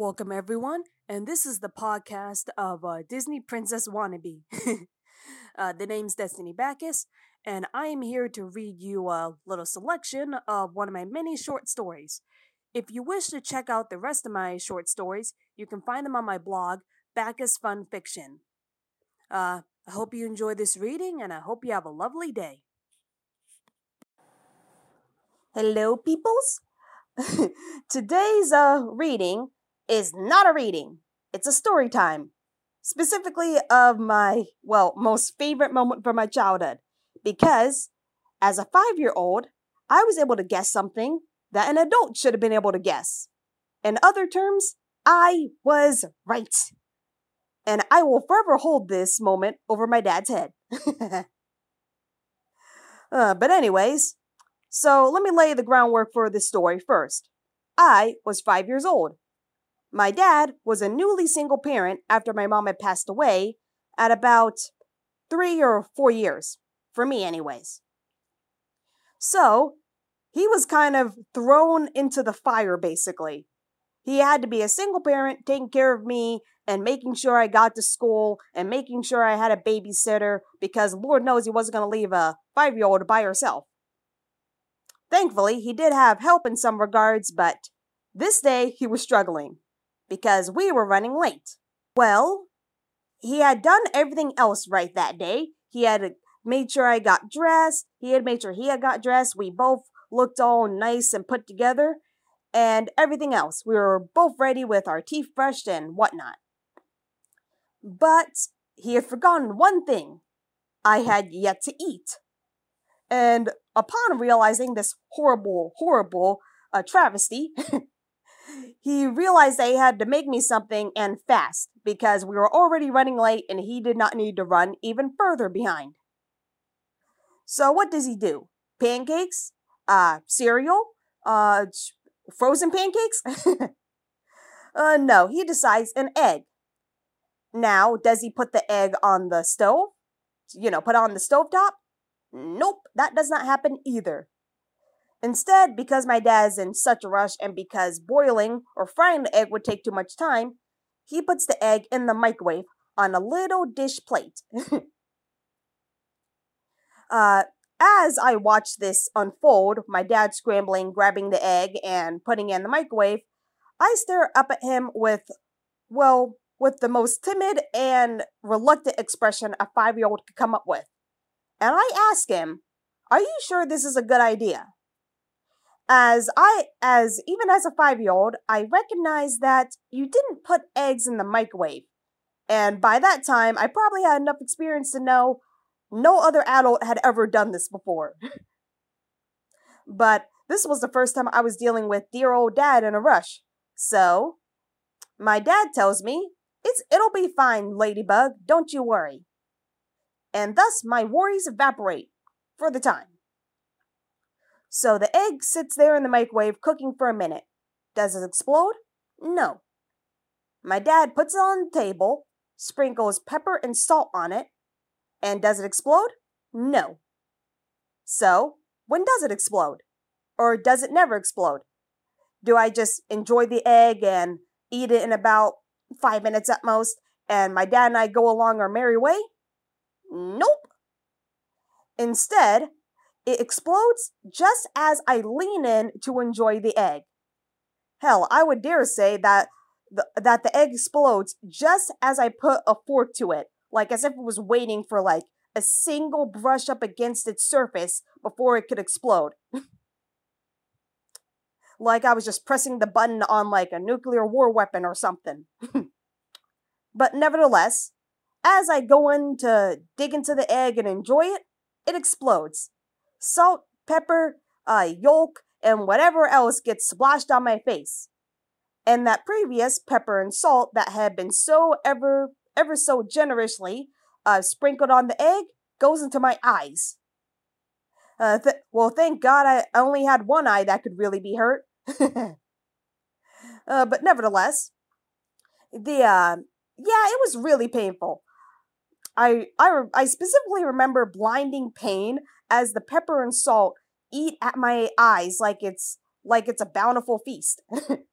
Welcome, everyone, and this is the podcast of uh, Disney Princess Wannabe. uh, the name's Destiny Backus, and I am here to read you a little selection of one of my many short stories. If you wish to check out the rest of my short stories, you can find them on my blog, Baccus Fun Fiction. Uh, I hope you enjoy this reading, and I hope you have a lovely day. Hello, peoples. Today's uh reading is not a reading. It's a story time. Specifically of my, well, most favorite moment from my childhood. Because as a 5-year-old, I was able to guess something that an adult should have been able to guess. In other terms, I was right. And I will forever hold this moment over my dad's head. uh, but anyways, so let me lay the groundwork for this story first. I was five years old. My dad was a newly single parent after my mom had passed away at about three or four years, for me, anyways. So he was kind of thrown into the fire, basically. He had to be a single parent, taking care of me and making sure I got to school and making sure I had a babysitter because Lord knows he wasn't going to leave a five year old by herself. Thankfully, he did have help in some regards, but this day he was struggling because we were running late. Well, he had done everything else right that day. He had made sure I got dressed. He had made sure he had got dressed. We both looked all nice and put together and everything else. We were both ready with our teeth brushed and whatnot. But he had forgotten one thing I had yet to eat. And upon realizing this horrible, horrible uh, travesty, he realized they had to make me something and fast because we were already running late and he did not need to run even further behind. So what does he do? Pancakes? Uh, cereal? Uh, frozen pancakes? uh, no, he decides an egg. Now, does he put the egg on the stove? You know, put on the stove top? Nope, that does not happen either. Instead, because my dad's in such a rush and because boiling or frying the egg would take too much time, he puts the egg in the microwave on a little dish plate. uh, as I watch this unfold, my dad scrambling, grabbing the egg, and putting it in the microwave, I stare up at him with, well, with the most timid and reluctant expression a five year old could come up with. And I ask him, Are you sure this is a good idea? As I, as even as a five year old, I recognized that you didn't put eggs in the microwave. And by that time, I probably had enough experience to know no other adult had ever done this before. but this was the first time I was dealing with dear old dad in a rush. So, my dad tells me, it's, it'll be fine, Ladybug, don't you worry. And thus my worries evaporate for the time. So the egg sits there in the microwave cooking for a minute. Does it explode? No. My dad puts it on the table, sprinkles pepper and salt on it, and does it explode? No. So, when does it explode? Or does it never explode? Do I just enjoy the egg and eat it in about five minutes at most, and my dad and I go along our merry way? Nope. Instead, it explodes just as I lean in to enjoy the egg. Hell, I would dare say that the, that the egg explodes just as I put a fork to it, like as if it was waiting for like a single brush up against its surface before it could explode. like I was just pressing the button on like a nuclear war weapon or something. but nevertheless, as I go in to dig into the egg and enjoy it, it explodes. Salt, pepper, uh, yolk, and whatever else gets splashed on my face. And that previous pepper and salt that had been so ever, ever so generously uh, sprinkled on the egg goes into my eyes. Uh, th- well, thank God I only had one eye that could really be hurt. uh, but nevertheless, the uh, yeah, it was really painful. I I I specifically remember blinding pain as the pepper and salt eat at my eyes like it's like it's a bountiful feast.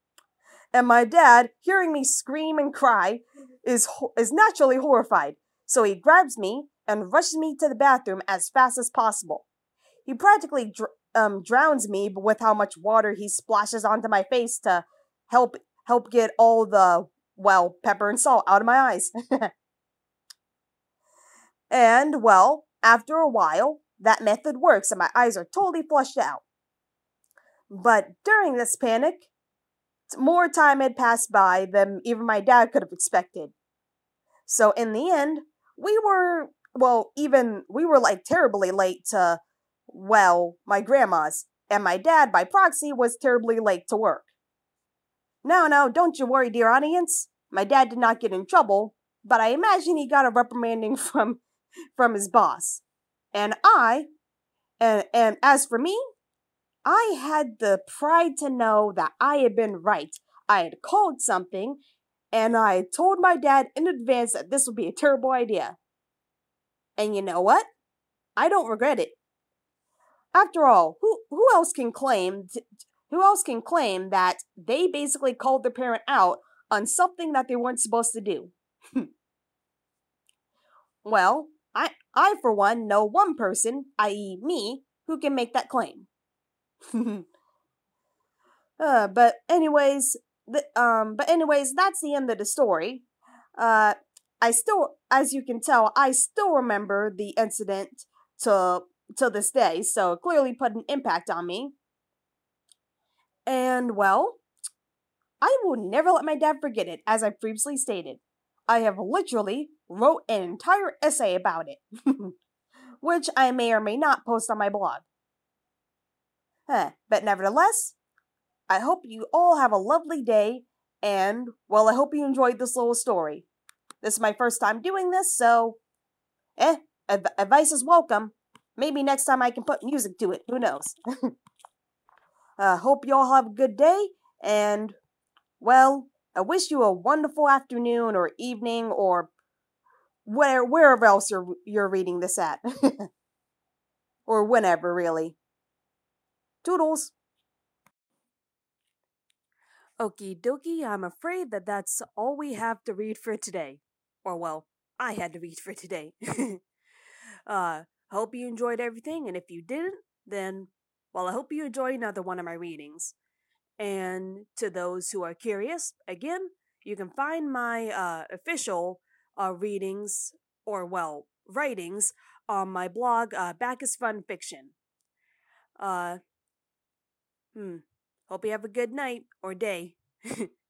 And my dad, hearing me scream and cry, is is naturally horrified. So he grabs me and rushes me to the bathroom as fast as possible. He practically dr- um, drowns me with how much water he splashes onto my face to help help get all the well pepper and salt out of my eyes. and well, after a while, that method works and my eyes are totally flushed out. But during this panic, more time had passed by than even my dad could have expected. So in the end, we were, well, even, we were like terribly late to, well, my grandma's, and my dad, by proxy, was terribly late to work. No, no, don't you worry, dear audience. My dad did not get in trouble, but I imagine he got a reprimanding from, from his boss. And I, and, and as for me, I had the pride to know that I had been right. I had called something, and I told my dad in advance that this would be a terrible idea. And you know what? I don't regret it. After all, who who else can claim t- who else can claim that they basically called their parent out on something that they weren't supposed to do? well, I for one know one person, i.e. me, who can make that claim. uh, but anyways, um, but anyways, that's the end of the story. Uh, I still, as you can tell, I still remember the incident to to this day, so it clearly put an impact on me. And well, I will never let my dad forget it, as I previously stated. I have literally wrote an entire essay about it, which I may or may not post on my blog. Huh. But nevertheless, I hope you all have a lovely day, and, well, I hope you enjoyed this little story. This is my first time doing this, so, eh, adv- advice is welcome. Maybe next time I can put music to it, who knows? uh, hope you all have a good day, and, well, I wish you a wonderful afternoon or evening or where wherever else you're you're reading this at. or whenever really. Toodles. Okie dokie, I'm afraid that that's all we have to read for today. Or, well, I had to read for today. uh, hope you enjoyed everything, and if you didn't, then, well, I hope you enjoy another one of my readings. And to those who are curious, again, you can find my uh, official uh, readings, or, well, writings, on my blog, uh, Baccus Fun Fiction. Uh, Hmm. Hope you have a good night or day.